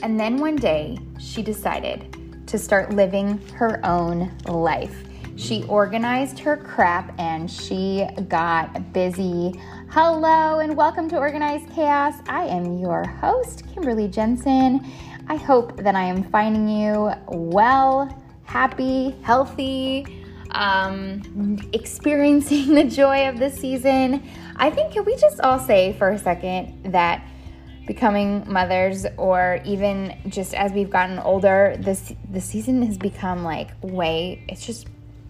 And then one day, she decided to start living her own life. She organized her crap and she got busy. Hello, and welcome to Organized Chaos. I am your host, Kimberly Jensen. I hope that I am finding you well, happy, healthy, um, experiencing the joy of the season. I think, can we just all say for a second that becoming mothers or even just as we've gotten older this the season has become like way it's just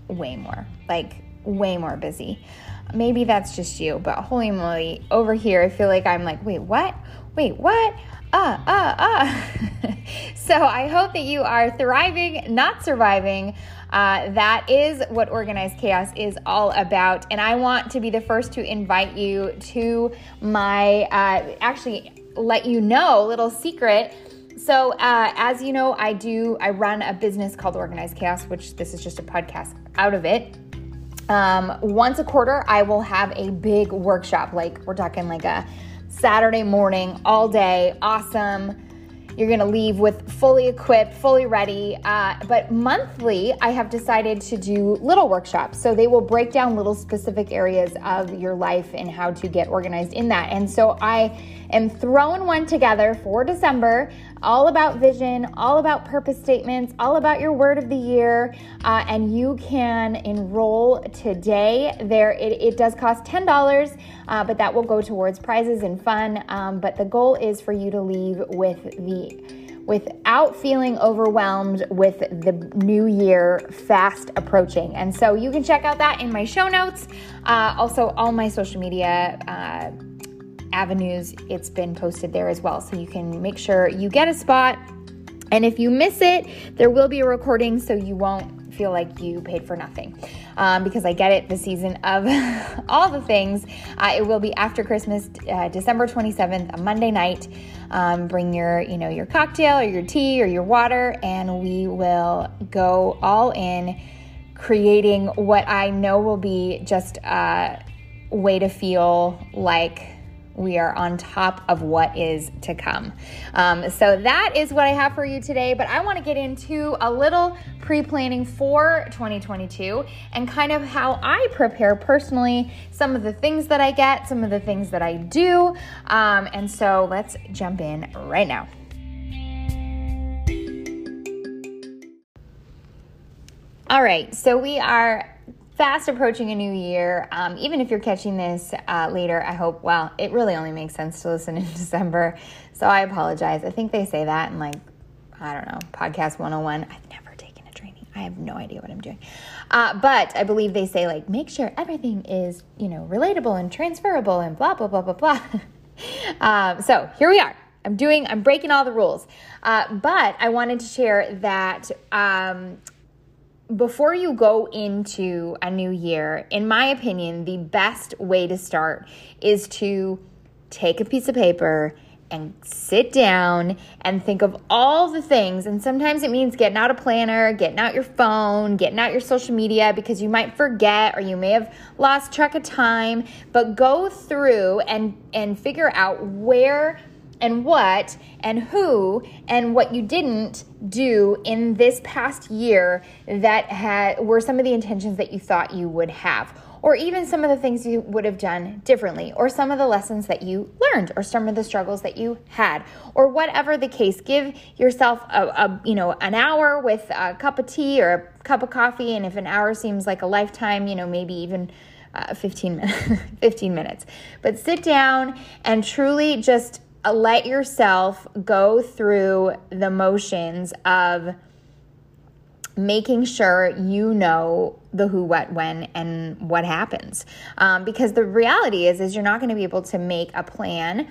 way more like way more busy. Maybe that's just you but holy moly over here i feel like i'm like wait what? Wait what? Uh uh uh. So i hope that you are thriving not surviving. Uh, that is what organized chaos is all about and i want to be the first to invite you to my uh, actually let you know, little secret. So, uh, as you know, I do, I run a business called Organized Chaos, which this is just a podcast out of it. Um, once a quarter, I will have a big workshop. Like, we're talking like a Saturday morning, all day, awesome you're going to leave with fully equipped, fully ready. Uh, but monthly, I have decided to do little workshops. So they will break down little specific areas of your life and how to get organized in that. And so I am throwing one together for December, all about vision, all about purpose statements, all about your word of the year. Uh, and you can enroll today. There, it, it does cost $10 uh, but that will go towards prizes and fun. Um, but the goal is for you to leave with the without feeling overwhelmed with the new year fast approaching. And so you can check out that in my show notes. Uh, also, all my social media. Uh, avenues it's been posted there as well so you can make sure you get a spot and if you miss it there will be a recording so you won't feel like you paid for nothing um, because I get it the season of all the things. Uh, it will be after Christmas, uh, December 27th, a Monday night. Um, bring your, you know, your cocktail or your tea or your water, and we will go all in creating what I know will be just a way to feel like we are on top of what is to come. Um, so that is what I have for you today. But I want to get into a little pre planning for 2022 and kind of how I prepare personally, some of the things that I get, some of the things that I do. Um, and so let's jump in right now. All right, so we are fast approaching a new year. Um, even if you're catching this uh, later, I hope, well, it really only makes sense to listen in December. So I apologize. I think they say that in like, I don't know, Podcast 101. I've never taken a training. I have no idea what I'm doing. Uh, but I believe they say, like, make sure everything is, you know, relatable and transferable and blah, blah, blah, blah, blah. um, so here we are. I'm doing, I'm breaking all the rules. Uh, but I wanted to share that um, before you go into a new year, in my opinion, the best way to start is to take a piece of paper and sit down and think of all the things. And sometimes it means getting out a planner, getting out your phone, getting out your social media because you might forget or you may have lost track of time. But go through and, and figure out where and what and who and what you didn't do in this past year that had were some of the intentions that you thought you would have or even some of the things you would have done differently or some of the lessons that you learned or some of the struggles that you had or whatever the case give yourself a, a you know an hour with a cup of tea or a cup of coffee and if an hour seems like a lifetime you know maybe even uh, 15 minutes 15 minutes. But sit down and truly just let yourself go through the motions of making sure you know the who what when and what happens. Um, because the reality is is you're not going to be able to make a plan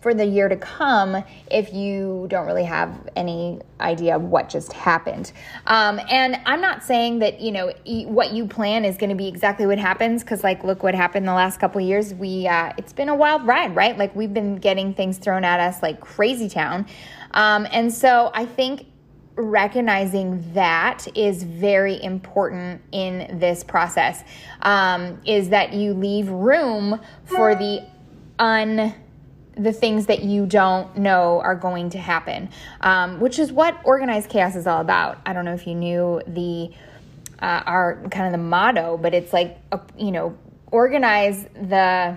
for the year to come if you don't really have any idea of what just happened. Um, and I'm not saying that you know what you plan is going to be exactly what happens because like look what happened the last couple years. We uh, it's been a wild ride, right? Like we've been getting things thrown at us like crazy town, um, and so I think recognizing that is very important in this process. Um, is that you leave room for the un the things that you don't know are going to happen, um, which is what organized chaos is all about. I don't know if you knew the uh, our kind of the motto, but it's like uh, you know organize the.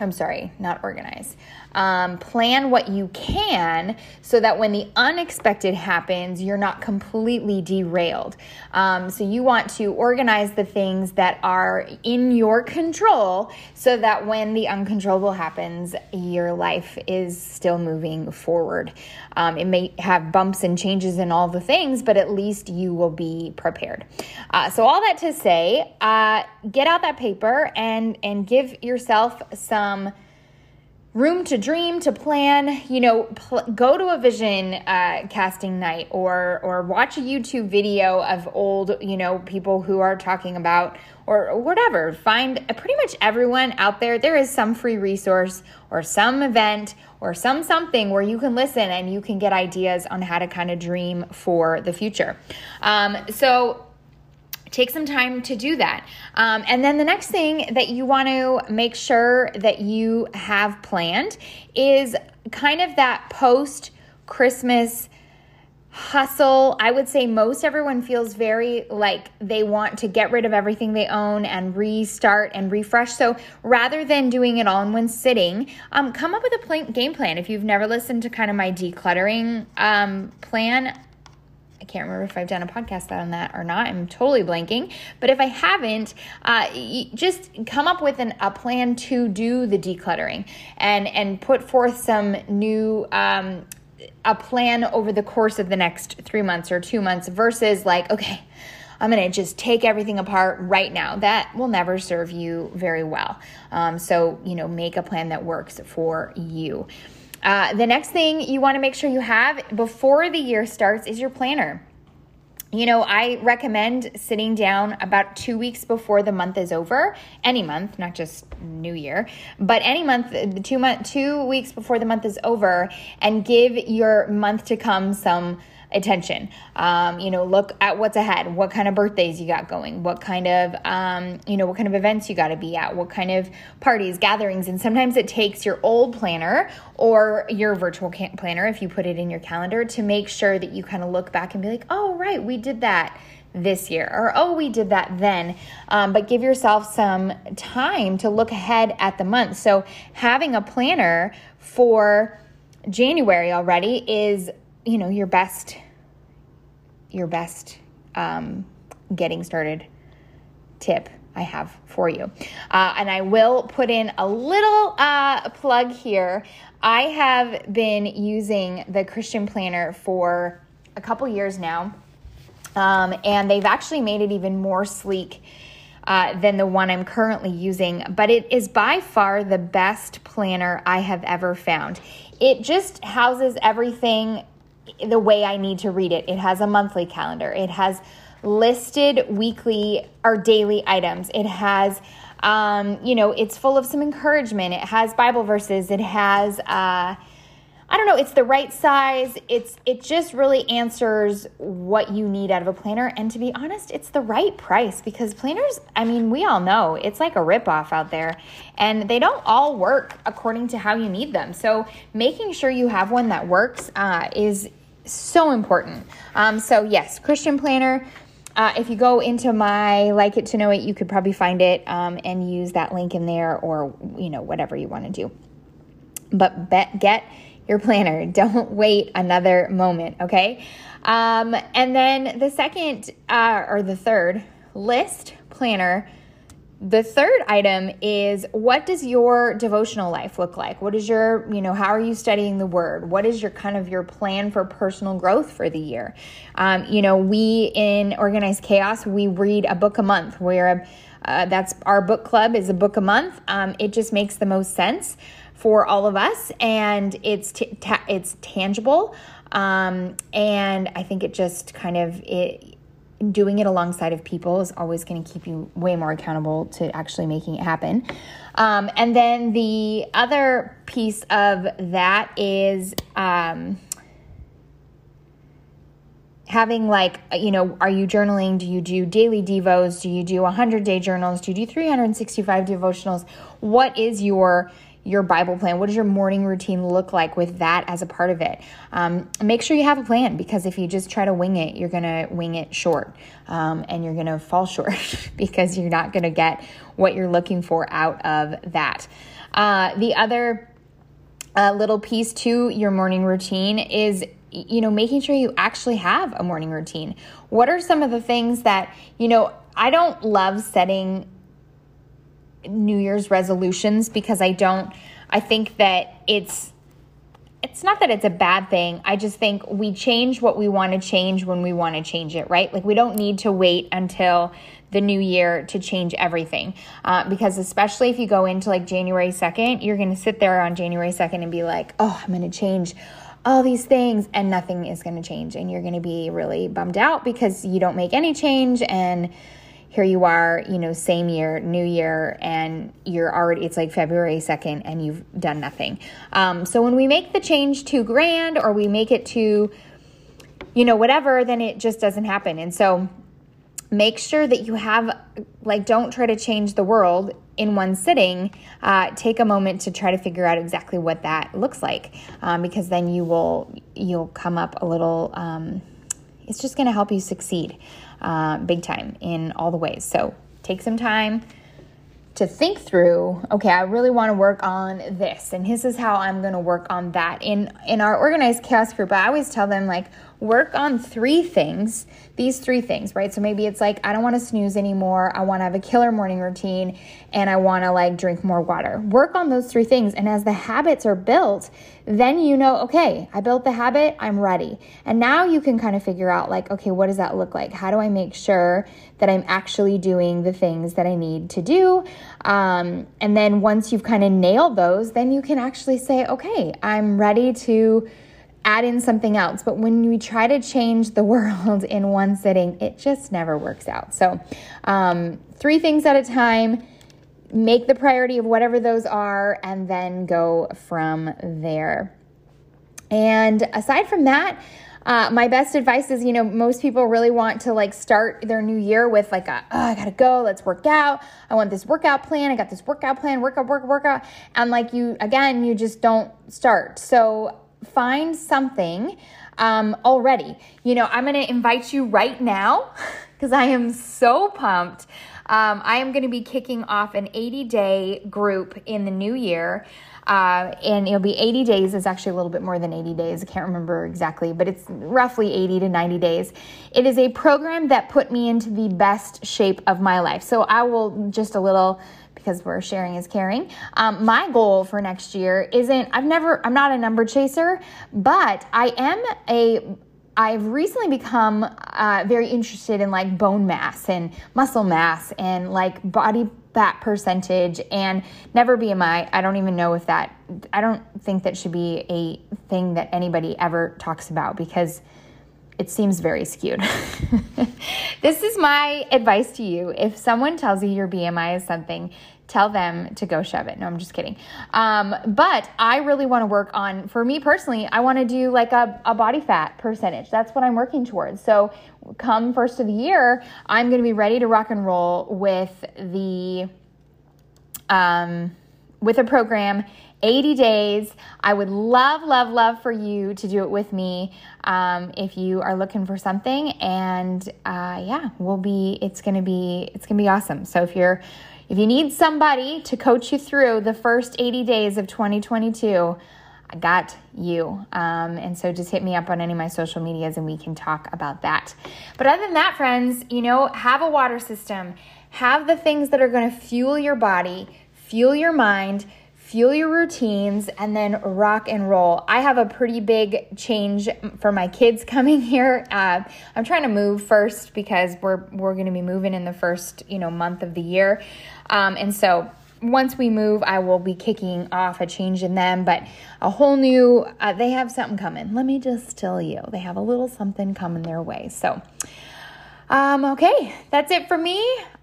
I'm sorry, not organize um, plan what you can so that when the unexpected happens, you're not completely derailed. Um, so you want to organize the things that are in your control so that when the uncontrollable happens, your life is still moving forward. Um, it may have bumps and changes in all the things, but at least you will be prepared. Uh, so all that to say, uh, get out that paper and and give yourself some room to dream to plan you know pl- go to a vision uh, casting night or or watch a youtube video of old you know people who are talking about or whatever. Find pretty much everyone out there. There is some free resource or some event or some something where you can listen and you can get ideas on how to kind of dream for the future. Um, so take some time to do that. Um, and then the next thing that you want to make sure that you have planned is kind of that post Christmas hustle. I would say most everyone feels very like they want to get rid of everything they own and restart and refresh. So rather than doing it all in one sitting, um, come up with a plan- game plan. If you've never listened to kind of my decluttering um, plan, I can't remember if I've done a podcast on that or not. I'm totally blanking. But if I haven't, uh, just come up with an, a plan to do the decluttering and and put forth some new. Um, a plan over the course of the next three months or two months versus like, okay, I'm going to just take everything apart right now. That will never serve you very well. Um, so, you know, make a plan that works for you. Uh, the next thing you want to make sure you have before the year starts is your planner. You know, I recommend sitting down about two weeks before the month is over, any month, not just New Year, but any month, the two month, two weeks before the month is over, and give your month to come some attention. Um, you know, look at what's ahead. What kind of birthdays you got going? What kind of, um, you know, what kind of events you got to be at? What kind of parties, gatherings? And sometimes it takes your old planner or your virtual planner, if you put it in your calendar, to make sure that you kind of look back and be like, oh, right, we did that this year or oh we did that then um, but give yourself some time to look ahead at the month so having a planner for january already is you know your best your best um, getting started tip I have for you. Uh, and I will put in a little uh, plug here. I have been using the Christian Planner for a couple years now, um, and they've actually made it even more sleek. Uh, than the one I'm currently using, but it is by far the best planner I have ever found. It just houses everything the way I need to read it. It has a monthly calendar. It has listed weekly or daily items. It has, um, you know, it's full of some encouragement. It has Bible verses. It has, uh, I don't know, it's the right size. It's it just really answers what you need out of a planner. And to be honest, it's the right price because planners, I mean, we all know it's like a ripoff out there, and they don't all work according to how you need them. So making sure you have one that works uh, is so important. Um, so yes, Christian Planner. Uh, if you go into my like it to know it, you could probably find it um, and use that link in there, or you know whatever you want to do. But bet, get your planner. Don't wait another moment, okay? Um, and then the second uh, or the third list planner. The third item is what does your devotional life look like? What is your, you know, how are you studying the word? What is your kind of your plan for personal growth for the year? Um, you know, we in Organized Chaos, we read a book a month. Where uh, that's our book club is a book a month. Um, it just makes the most sense for all of us, and it's t- it's tangible. Um, and I think it just kind of it doing it alongside of people is always going to keep you way more accountable to actually making it happen. Um, and then the other piece of that is um, having like you know are you journaling? Do you do daily devos? Do you do 100 day journals? Do you do 365 devotionals? What is your your Bible plan? What does your morning routine look like with that as a part of it? Um, make sure you have a plan because if you just try to wing it, you're going to wing it short um, and you're going to fall short because you're not going to get what you're looking for out of that. Uh, the other uh, little piece to your morning routine is you know making sure you actually have a morning routine what are some of the things that you know i don't love setting New Year's resolutions because I don't, I think that it's, it's not that it's a bad thing. I just think we change what we want to change when we want to change it, right? Like we don't need to wait until the new year to change everything. Uh, because especially if you go into like January 2nd, you're going to sit there on January 2nd and be like, oh, I'm going to change all these things and nothing is going to change. And you're going to be really bummed out because you don't make any change and here you are, you know, same year, new year, and you're already, it's like February 2nd and you've done nothing. Um, so when we make the change to grand or we make it to, you know, whatever, then it just doesn't happen. And so make sure that you have, like, don't try to change the world in one sitting. Uh, take a moment to try to figure out exactly what that looks like um, because then you will, you'll come up a little, um, it's just going to help you succeed uh, big time in all the ways. So take some time to think through okay i really want to work on this and this is how i'm going to work on that in in our organized chaos group i always tell them like work on three things, these three things, right? So maybe it's like, I don't want to snooze anymore. I want to have a killer morning routine and I want to like drink more water. Work on those three things. And as the habits are built, then you know, okay, I built the habit, I'm ready. And now you can kind of figure out, like, okay, what does that look like? How do I make sure that I'm actually doing the things that I need to do? Um, and then once you've kind of nailed those, then you can actually say, okay, I'm ready to add in something else. But when we try to change the world in one sitting, it just never works out. So, um, three things at a time, make the priority of whatever those are, and then go from there. And aside from that, uh, my best advice is, you know, most people really want to like start their new year with like, a, oh, I gotta go, let's work out. I want this workout plan. I got this workout plan, workout, workout workout. And like you, again, you just don't start. So find something um, already. You know, I'm going to invite you right now because I am so pumped. Um, I am going to be kicking off an 80 day group in the new year. Uh, and it'll be 80 days. It's actually a little bit more than 80 days. I can't remember exactly, but it's roughly 80 to 90 days. It is a program that put me into the best shape of my life. So I will just a little because we're sharing is caring. Um, my goal for next year isn't, I've never, I'm not a number chaser, but I am a I've recently become uh, very interested in like bone mass and muscle mass and like body fat percentage and never BMI. I don't even know if that, I don't think that should be a thing that anybody ever talks about because it seems very skewed. this is my advice to you. If someone tells you your BMI is something, tell them to go shove it. No, I'm just kidding. Um, but I really want to work on, for me personally, I want to do like a, a body fat percentage. That's what I'm working towards. So come first of the year, I'm going to be ready to rock and roll with the, um, with a program 80 days. I would love, love, love for you to do it with me um, if you are looking for something. And uh, yeah, we'll be. It's gonna be. It's gonna be awesome. So if you're if you need somebody to coach you through the first 80 days of 2022, I got you. Um, and so just hit me up on any of my social medias and we can talk about that. But other than that, friends, you know, have a water system, have the things that are going to fuel your body, fuel your mind fuel your routines, and then rock and roll. I have a pretty big change for my kids coming here. Uh, I'm trying to move first because we're we're going to be moving in the first you know month of the year, um, and so once we move, I will be kicking off a change in them, but a whole new, uh, they have something coming. Let me just tell you, they have a little something coming their way. So, um, okay, that's it for me.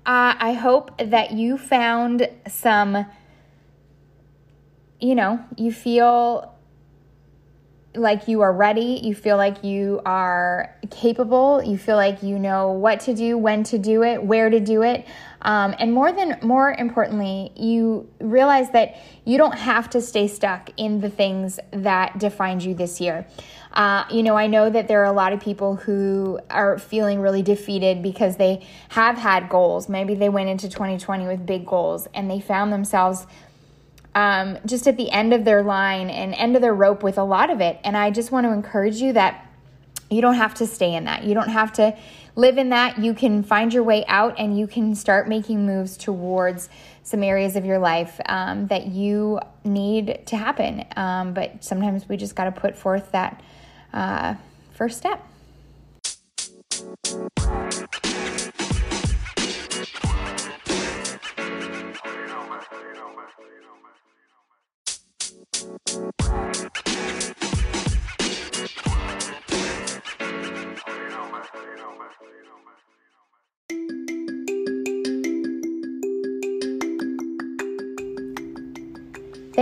Uh, I hope that you found some you know, you feel like you are ready, you feel like you are capable, you feel like you know what to do, when to do it, where to do it. Um, and more than more importantly, you realize that you don't have to stay stuck in the things that defined you this year. Uh, you know, I know that there are a lot of people who are feeling really defeated because they have had goals. Maybe they went into 2020 with big goals and they found themselves um, just at the end of their line and end of their rope with a lot of it. And I just want to encourage you that you don't have to stay in that. You don't have to live in that. You can find your way out and you can start making moves towards some areas of your life um, that you need to happen. Um, but sometimes we just got to put forth that uh, first step.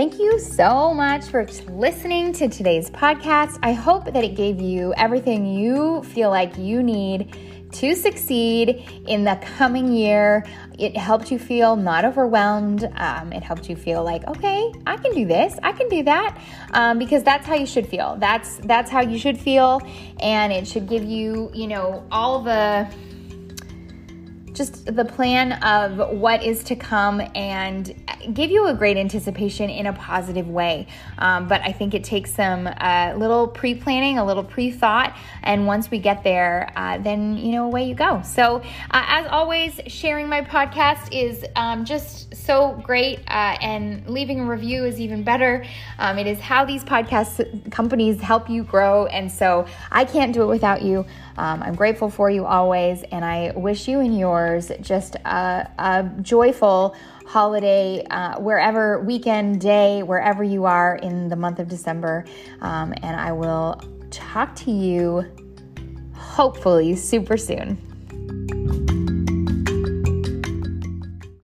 Thank you so much for listening to today's podcast. I hope that it gave you everything you feel like you need to succeed in the coming year. It helped you feel not overwhelmed. Um, it helped you feel like, okay, I can do this, I can do that, um, because that's how you should feel. That's that's how you should feel, and it should give you, you know, all the just the plan of what is to come and give you a great anticipation in a positive way. Um, but I think it takes some uh, little pre planning, a little pre thought, and once we get there, uh, then you know, away you go. So, uh, as always, sharing my podcast is um, just so great, uh, and leaving a review is even better. Um, it is how these podcast companies help you grow, and so I can't do it without you. Um, I'm grateful for you always, and I wish you and just a, a joyful holiday, uh, wherever weekend, day, wherever you are in the month of December. Um, and I will talk to you hopefully super soon.